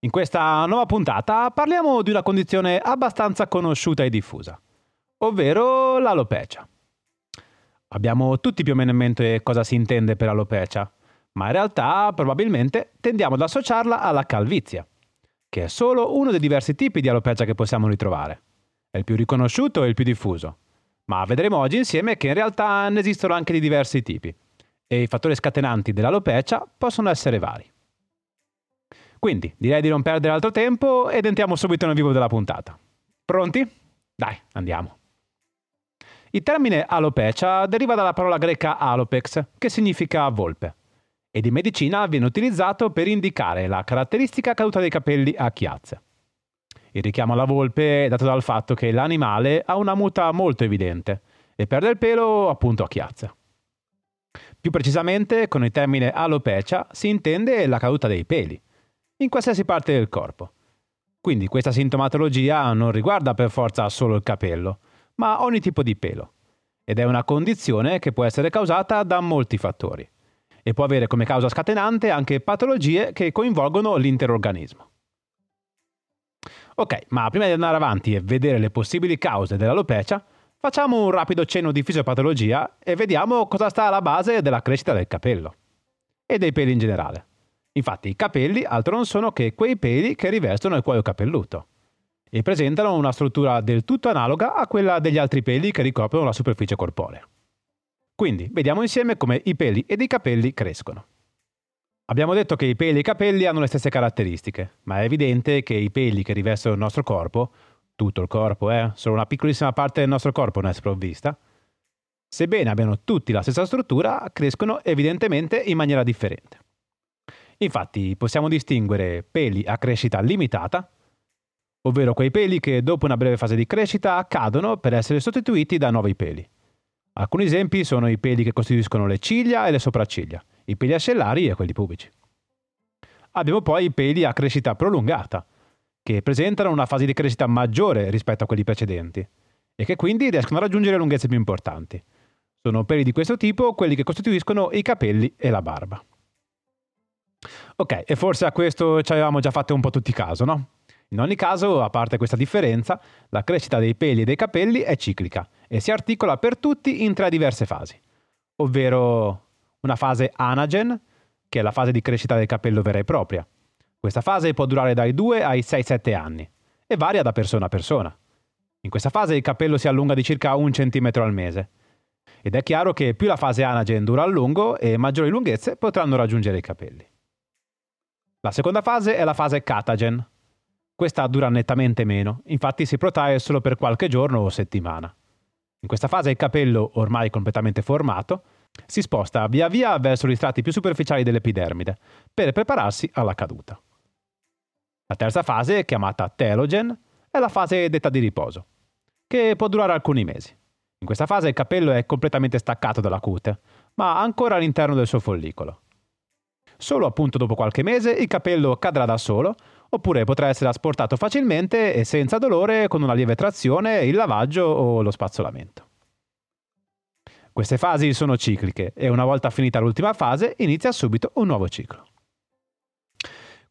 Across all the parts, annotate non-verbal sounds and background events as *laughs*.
In questa nuova puntata parliamo di una condizione abbastanza conosciuta e diffusa, ovvero l'alopecia. Abbiamo tutti più o meno in mente cosa si intende per alopecia, ma in realtà probabilmente tendiamo ad associarla alla calvizia, che è solo uno dei diversi tipi di alopecia che possiamo ritrovare. È il più riconosciuto e il più diffuso, ma vedremo oggi insieme che in realtà ne esistono anche di diversi tipi e i fattori scatenanti dell'alopecia possono essere vari. Quindi direi di non perdere altro tempo ed entriamo subito nel vivo della puntata. Pronti? Dai, andiamo. Il termine alopecia deriva dalla parola greca alopex, che significa volpe, ed in medicina viene utilizzato per indicare la caratteristica caduta dei capelli a chiazze. Il richiamo alla volpe è dato dal fatto che l'animale ha una muta molto evidente e perde il pelo appunto a chiazze. Più precisamente, con il termine alopecia si intende la caduta dei peli, in qualsiasi parte del corpo. Quindi questa sintomatologia non riguarda per forza solo il capello, ma ogni tipo di pelo. Ed è una condizione che può essere causata da molti fattori e può avere come causa scatenante anche patologie che coinvolgono l'intero organismo. Ok, ma prima di andare avanti e vedere le possibili cause dell'alopecia, facciamo un rapido cenno di fisiopatologia e vediamo cosa sta alla base della crescita del capello e dei peli in generale. Infatti i capelli altro non sono che quei peli che rivestono il cuoio capelluto e presentano una struttura del tutto analoga a quella degli altri peli che ricoprono la superficie corporea. Quindi vediamo insieme come i peli ed i capelli crescono. Abbiamo detto che i peli e i capelli hanno le stesse caratteristiche, ma è evidente che i peli che rivestono il nostro corpo, tutto il corpo, eh, solo una piccolissima parte del nostro corpo non è sprovvista, sebbene abbiano tutti la stessa struttura, crescono evidentemente in maniera differente. Infatti possiamo distinguere peli a crescita limitata, ovvero quei peli che dopo una breve fase di crescita cadono per essere sostituiti da nuovi peli. Alcuni esempi sono i peli che costituiscono le ciglia e le sopracciglia, i peli ascellari e quelli pubici. Abbiamo poi i peli a crescita prolungata, che presentano una fase di crescita maggiore rispetto a quelli precedenti e che quindi riescono a raggiungere lunghezze più importanti. Sono peli di questo tipo quelli che costituiscono i capelli e la barba. Ok, e forse a questo ci avevamo già fatto un po' tutti caso, no? In ogni caso, a parte questa differenza, la crescita dei peli e dei capelli è ciclica e si articola per tutti in tre diverse fasi, ovvero una fase anagen, che è la fase di crescita del capello vera e propria. Questa fase può durare dai 2 ai 6-7 anni e varia da persona a persona. In questa fase il capello si allunga di circa un centimetro al mese. Ed è chiaro che più la fase anagen dura a lungo e maggiori lunghezze potranno raggiungere i capelli. La seconda fase è la fase catagen. Questa dura nettamente meno, infatti si protrae solo per qualche giorno o settimana. In questa fase il capello, ormai completamente formato, si sposta via via verso gli strati più superficiali dell'epidermide per prepararsi alla caduta. La terza fase, chiamata telogen, è la fase d'età di riposo, che può durare alcuni mesi. In questa fase il capello è completamente staccato dalla cute, ma ancora all'interno del suo follicolo. Solo appunto dopo qualche mese il capello cadrà da solo, oppure potrà essere asportato facilmente e senza dolore con una lieve trazione, il lavaggio o lo spazzolamento. Queste fasi sono cicliche e una volta finita l'ultima fase inizia subito un nuovo ciclo.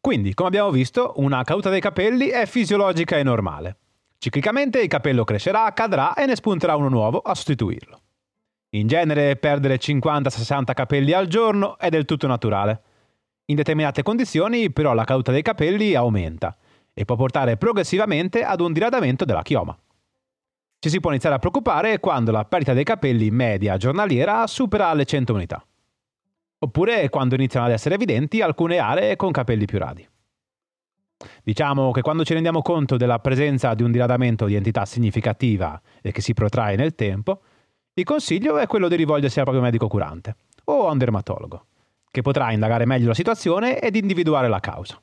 Quindi, come abbiamo visto, una caduta dei capelli è fisiologica e normale. Ciclicamente il capello crescerà, cadrà e ne spunterà uno nuovo a sostituirlo. In genere perdere 50-60 capelli al giorno è del tutto naturale. In determinate condizioni però la caduta dei capelli aumenta e può portare progressivamente ad un diradamento della chioma. Ci si può iniziare a preoccupare quando la perdita dei capelli media giornaliera supera le 100 unità, oppure quando iniziano ad essere evidenti alcune aree con capelli più radi. Diciamo che quando ci rendiamo conto della presenza di un diradamento di entità significativa e che si protrae nel tempo, il consiglio è quello di rivolgersi al proprio medico curante o a un dermatologo che potrà indagare meglio la situazione ed individuare la causa.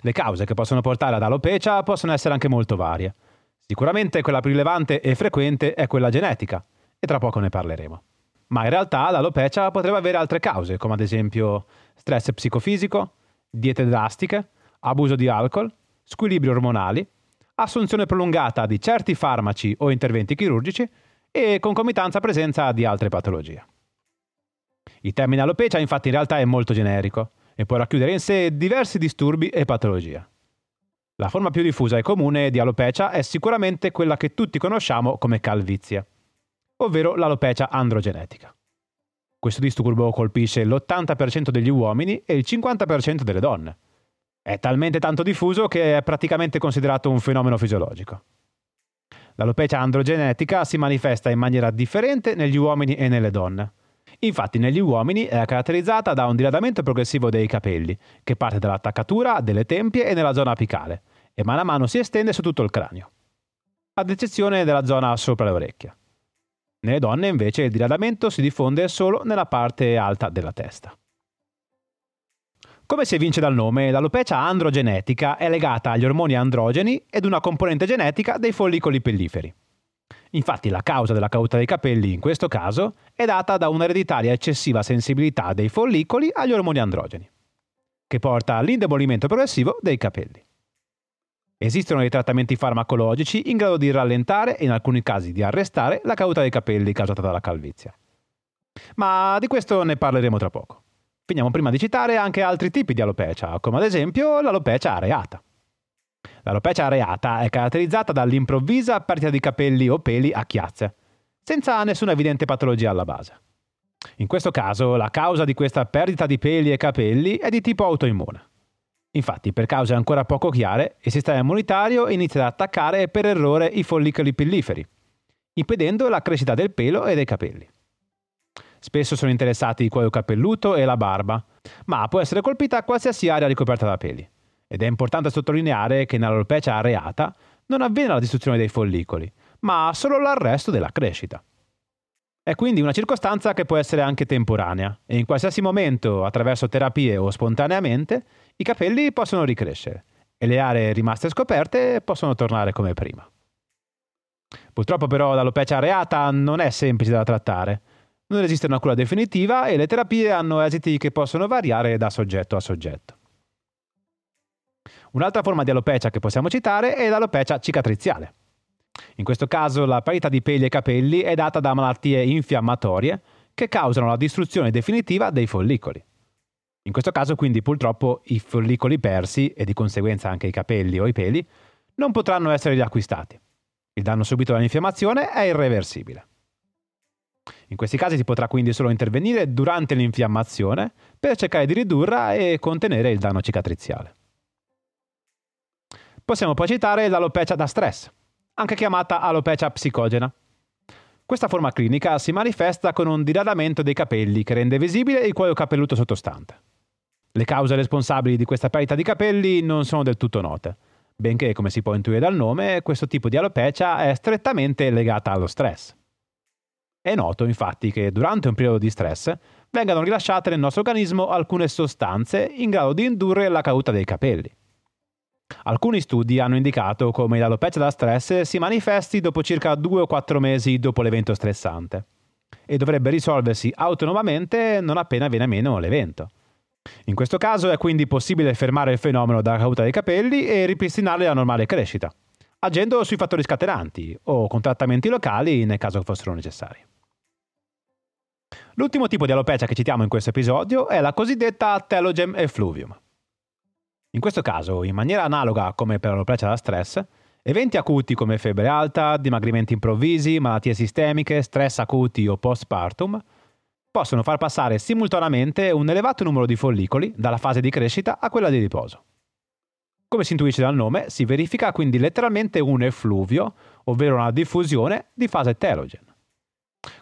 Le cause che possono portare ad alopecia possono essere anche molto varie. Sicuramente quella più rilevante e frequente è quella genetica, e tra poco ne parleremo. Ma in realtà l'alopecia potrebbe avere altre cause, come ad esempio stress psicofisico, diete drastiche, abuso di alcol, squilibri ormonali, assunzione prolungata di certi farmaci o interventi chirurgici e concomitanza presenza di altre patologie. Il termine alopecia infatti in realtà è molto generico e può racchiudere in sé diversi disturbi e patologie. La forma più diffusa e comune di alopecia è sicuramente quella che tutti conosciamo come calvizie, ovvero l'alopecia androgenetica. Questo disturbo colpisce l'80% degli uomini e il 50% delle donne. È talmente tanto diffuso che è praticamente considerato un fenomeno fisiologico. L'alopecia androgenetica si manifesta in maniera differente negli uomini e nelle donne. Infatti negli uomini è caratterizzata da un diradamento progressivo dei capelli, che parte dall'attaccatura, delle tempie e nella zona apicale, e mano a mano si estende su tutto il cranio, ad eccezione della zona sopra le orecchie. Nelle donne invece il diradamento si diffonde solo nella parte alta della testa. Come si evince dal nome, l'alopecia androgenetica è legata agli ormoni androgeni ed una componente genetica dei follicoli pelliferi. Infatti la causa della caduta dei capelli in questo caso è data da un'ereditaria eccessiva sensibilità dei follicoli agli ormoni androgeni, che porta all'indebolimento progressivo dei capelli. Esistono dei trattamenti farmacologici in grado di rallentare e in alcuni casi di arrestare la caduta dei capelli causata dalla calvizie. Ma di questo ne parleremo tra poco. Finiamo prima di citare anche altri tipi di alopecia, come ad esempio l'alopecia areata. L'alopecia areata è caratterizzata dall'improvvisa perdita di capelli o peli a chiazze, senza nessuna evidente patologia alla base. In questo caso la causa di questa perdita di peli e capelli è di tipo autoimmune. Infatti, per cause ancora poco chiare, il sistema immunitario inizia ad attaccare per errore i follicoli pilliferi, impedendo la crescita del pelo e dei capelli. Spesso sono interessati il cuoio capelluto e la barba, ma può essere colpita qualsiasi area ricoperta da peli. Ed è importante sottolineare che nell'alopecia areata non avviene la distruzione dei follicoli, ma solo l'arresto della crescita. È quindi una circostanza che può essere anche temporanea e in qualsiasi momento, attraverso terapie o spontaneamente, i capelli possono ricrescere e le aree rimaste scoperte possono tornare come prima. Purtroppo però l'alopecia areata non è semplice da trattare. Non esiste una cura definitiva e le terapie hanno esiti che possono variare da soggetto a soggetto. Un'altra forma di alopecia che possiamo citare è l'alopecia cicatriziale. In questo caso la parità di peli e capelli è data da malattie infiammatorie che causano la distruzione definitiva dei follicoli. In questo caso quindi purtroppo i follicoli persi e di conseguenza anche i capelli o i peli non potranno essere riacquistati. Il danno subito dall'infiammazione è irreversibile. In questi casi si potrà quindi solo intervenire durante l'infiammazione per cercare di ridurla e contenere il danno cicatriziale. Possiamo poi citare l'alopecia da stress, anche chiamata alopecia psicogena. Questa forma clinica si manifesta con un diradamento dei capelli che rende visibile il cuoio capelluto sottostante. Le cause responsabili di questa perdita di capelli non sono del tutto note, benché, come si può intuire dal nome, questo tipo di alopecia è strettamente legata allo stress. È noto infatti che durante un periodo di stress vengano rilasciate nel nostro organismo alcune sostanze in grado di indurre la caduta dei capelli. Alcuni studi hanno indicato come l'alopecia da stress si manifesti dopo circa 2 o 4 mesi dopo l'evento stressante e dovrebbe risolversi autonomamente non appena viene meno l'evento. In questo caso è quindi possibile fermare il fenomeno della caduta dei capelli e ripristinarle la normale crescita, agendo sui fattori scatenanti o con trattamenti locali nel caso fossero necessari. L'ultimo tipo di alopecia che citiamo in questo episodio è la cosiddetta telogem effluvium. In questo caso, in maniera analoga come per l'alopecia da stress, eventi acuti come febbre alta, dimagrimenti improvvisi, malattie sistemiche, stress acuti o postpartum possono far passare simultaneamente un elevato numero di follicoli dalla fase di crescita a quella di riposo. Come si intuisce dal nome, si verifica quindi letteralmente un effluvio, ovvero una diffusione di fase telogen.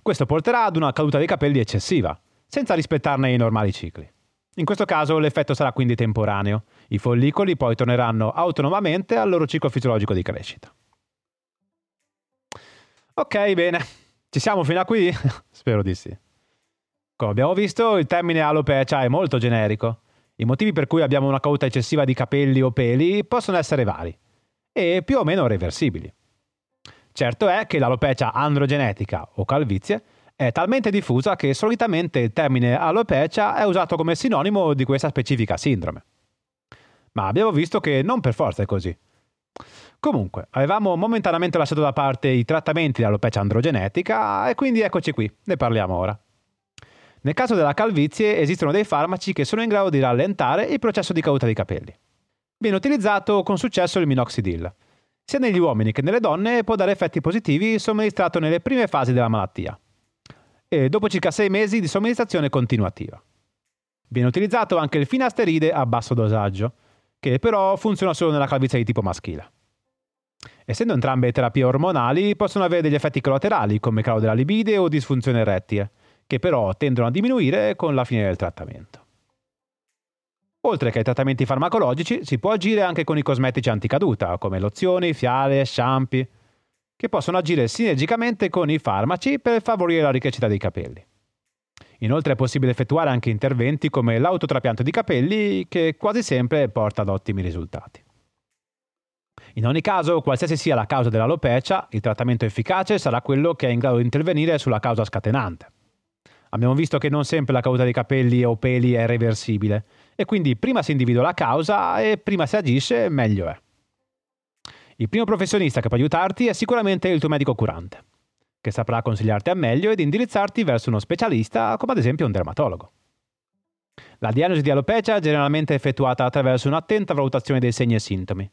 Questo porterà ad una caduta dei capelli eccessiva, senza rispettarne i normali cicli. In questo caso l'effetto sarà quindi temporaneo. I follicoli poi torneranno autonomamente al loro ciclo fisiologico di crescita. Ok, bene. Ci siamo fino a qui? *laughs* Spero di sì. Come abbiamo visto, il termine alopecia è molto generico. I motivi per cui abbiamo una caduta eccessiva di capelli o peli possono essere vari e più o meno reversibili. Certo è che l'alopecia androgenetica o calvizie è talmente diffusa che solitamente il termine alopecia è usato come sinonimo di questa specifica sindrome. Ma abbiamo visto che non per forza è così. Comunque, avevamo momentaneamente lasciato da parte i trattamenti di alopecia androgenetica e quindi eccoci qui, ne parliamo ora. Nel caso della calvizie esistono dei farmaci che sono in grado di rallentare il processo di caduta dei capelli. Viene utilizzato con successo il minoxidil. Sia negli uomini che nelle donne può dare effetti positivi somministrato nelle prime fasi della malattia e dopo circa 6 mesi di somministrazione continuativa. Viene utilizzato anche il finasteride a basso dosaggio, che però funziona solo nella calvizie di tipo maschile. Essendo entrambe terapie ormonali, possono avere degli effetti collaterali come calo della libide o disfunzione erettile, che però tendono a diminuire con la fine del trattamento. Oltre che ai trattamenti farmacologici, si può agire anche con i cosmetici anticaduta, come lozioni, fiale, shampoo, che possono agire sinergicamente con i farmaci per favorire la ricrescita dei capelli. Inoltre è possibile effettuare anche interventi come l'autotrapianto di capelli, che quasi sempre porta ad ottimi risultati. In ogni caso, qualsiasi sia la causa dell'alopecia, il trattamento efficace sarà quello che è in grado di intervenire sulla causa scatenante. Abbiamo visto che non sempre la caduta dei capelli o peli è reversibile e quindi prima si individua la causa e prima si agisce meglio è. Il primo professionista che può aiutarti è sicuramente il tuo medico curante, che saprà consigliarti a meglio ed indirizzarti verso uno specialista come ad esempio un dermatologo. La diagnosi di alopecia è generalmente effettuata attraverso un'attenta valutazione dei segni e sintomi,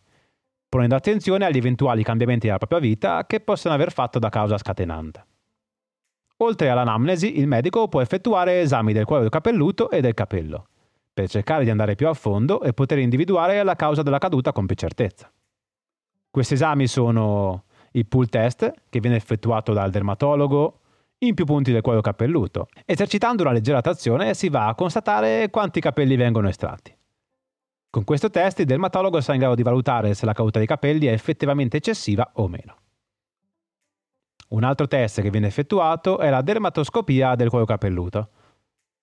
ponendo attenzione agli eventuali cambiamenti della propria vita che possono aver fatto da causa scatenante. Oltre all'anamnesi, il medico può effettuare esami del cuoio capelluto e del capello, per cercare di andare più a fondo e poter individuare la causa della caduta con più certezza. Questi esami sono il pull test, che viene effettuato dal dermatologo in più punti del cuoio capelluto. Esercitando una leggera trazione si va a constatare quanti capelli vengono estratti. Con questo test il dermatologo sarà in grado di valutare se la caduta dei capelli è effettivamente eccessiva o meno. Un altro test che viene effettuato è la dermatoscopia del cuoio capelluto.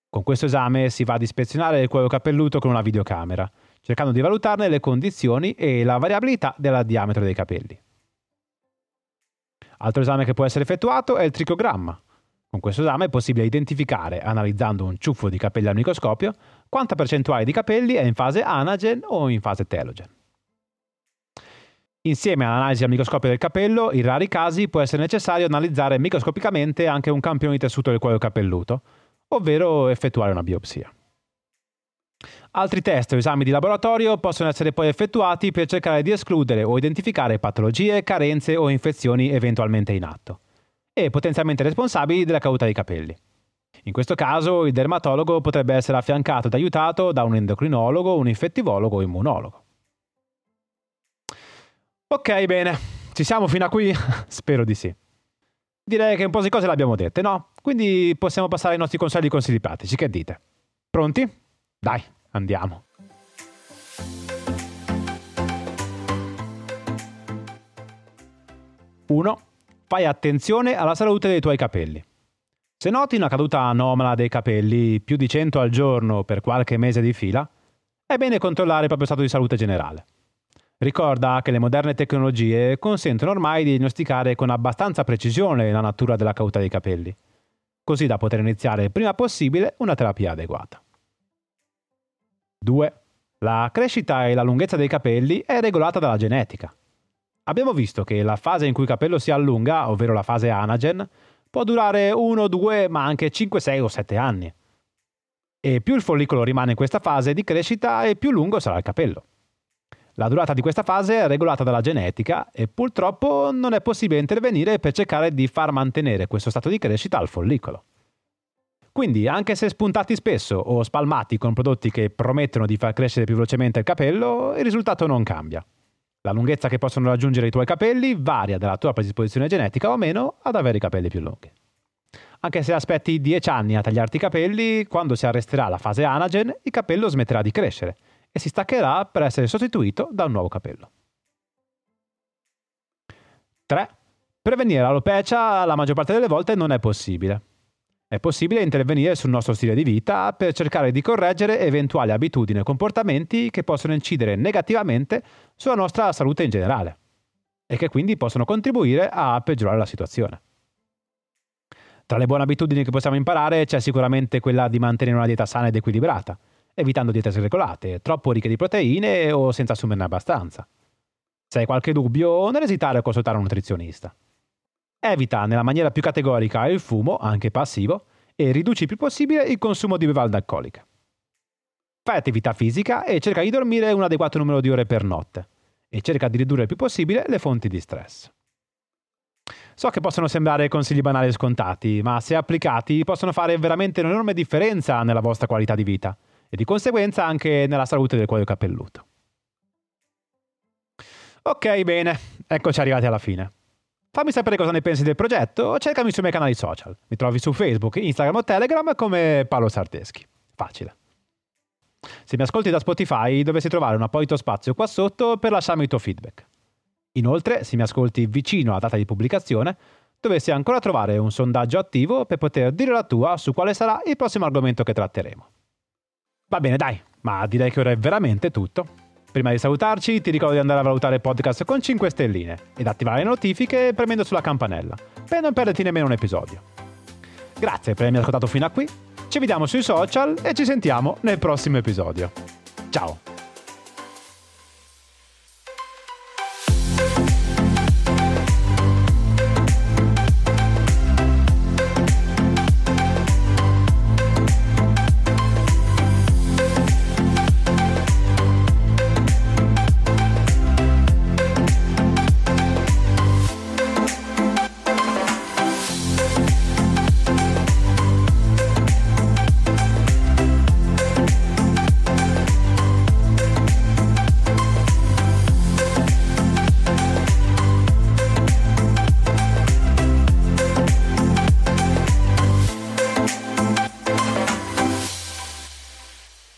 Con questo esame si va ad ispezionare il cuoio capelluto con una videocamera, cercando di valutarne le condizioni e la variabilità del diametro dei capelli. Altro esame che può essere effettuato è il tricogramma. Con questo esame è possibile identificare, analizzando un ciuffo di capelli al microscopio, quanta percentuale di capelli è in fase anagen o in fase telogen. Insieme all'analisi al microscopio del capello, in rari casi può essere necessario analizzare microscopicamente anche un campione di tessuto del cuoio capelluto, ovvero effettuare una biopsia. Altri test o esami di laboratorio possono essere poi effettuati per cercare di escludere o identificare patologie, carenze o infezioni eventualmente in atto e potenzialmente responsabili della caduta dei capelli. In questo caso il dermatologo potrebbe essere affiancato ed aiutato da un endocrinologo, un infettivologo o immunologo. Ok, bene. Ci siamo fino a qui? *laughs* Spero di sì. Direi che un po' di cose le abbiamo dette, no? Quindi possiamo passare ai nostri consigli consigli pratici. Che dite? Pronti? Dai, andiamo. Uno, fai attenzione alla salute dei tuoi capelli. Se noti una caduta anomala dei capelli, più di 100 al giorno per qualche mese di fila, è bene controllare il proprio stato di salute generale. Ricorda che le moderne tecnologie consentono ormai di diagnosticare con abbastanza precisione la natura della caduta dei capelli, così da poter iniziare il prima possibile una terapia adeguata. 2. La crescita e la lunghezza dei capelli è regolata dalla genetica. Abbiamo visto che la fase in cui il capello si allunga, ovvero la fase anagen, può durare 1, 2, ma anche 5, 6 o 7 anni. E più il follicolo rimane in questa fase di crescita e più lungo sarà il capello. La durata di questa fase è regolata dalla genetica e purtroppo non è possibile intervenire per cercare di far mantenere questo stato di crescita al follicolo. Quindi, anche se spuntati spesso o spalmati con prodotti che promettono di far crescere più velocemente il capello, il risultato non cambia. La lunghezza che possono raggiungere i tuoi capelli varia dalla tua predisposizione genetica o meno ad avere i capelli più lunghi. Anche se aspetti 10 anni a tagliarti i capelli, quando si arresterà la fase anagen, il capello smetterà di crescere e si staccherà per essere sostituito da un nuovo capello. 3. Prevenire l'alopecia la maggior parte delle volte non è possibile. È possibile intervenire sul nostro stile di vita per cercare di correggere eventuali abitudini e comportamenti che possono incidere negativamente sulla nostra salute in generale e che quindi possono contribuire a peggiorare la situazione. Tra le buone abitudini che possiamo imparare c'è sicuramente quella di mantenere una dieta sana ed equilibrata, evitando diete sregolate, troppo ricche di proteine o senza assumerne abbastanza. Se hai qualche dubbio, non esitare a consultare un nutrizionista. Evita nella maniera più categorica il fumo, anche passivo, e riduci il più possibile il consumo di bevande alcoliche. Fai attività fisica e cerca di dormire un adeguato numero di ore per notte e cerca di ridurre il più possibile le fonti di stress. So che possono sembrare consigli banali e scontati, ma se applicati possono fare veramente un'enorme differenza nella vostra qualità di vita e di conseguenza anche nella salute del cuoio capelluto. Ok, bene, eccoci arrivati alla fine. Fammi sapere cosa ne pensi del progetto o cercami sui miei canali social. Mi trovi su Facebook, Instagram o Telegram come Paolo Sarteschi. Facile. Se mi ascolti da Spotify dovresti trovare un apposito spazio qua sotto per lasciarmi il tuo feedback. Inoltre, se mi ascolti vicino alla data di pubblicazione, dovresti ancora trovare un sondaggio attivo per poter dire la tua su quale sarà il prossimo argomento che tratteremo. Va bene, dai, ma direi che ora è veramente tutto. Prima di salutarci, ti ricordo di andare a valutare il podcast con 5 stelline ed attivare le notifiche premendo sulla campanella per non perderti nemmeno un episodio. Grazie per avermi ascoltato fino a qui, ci vediamo sui social e ci sentiamo nel prossimo episodio. Ciao!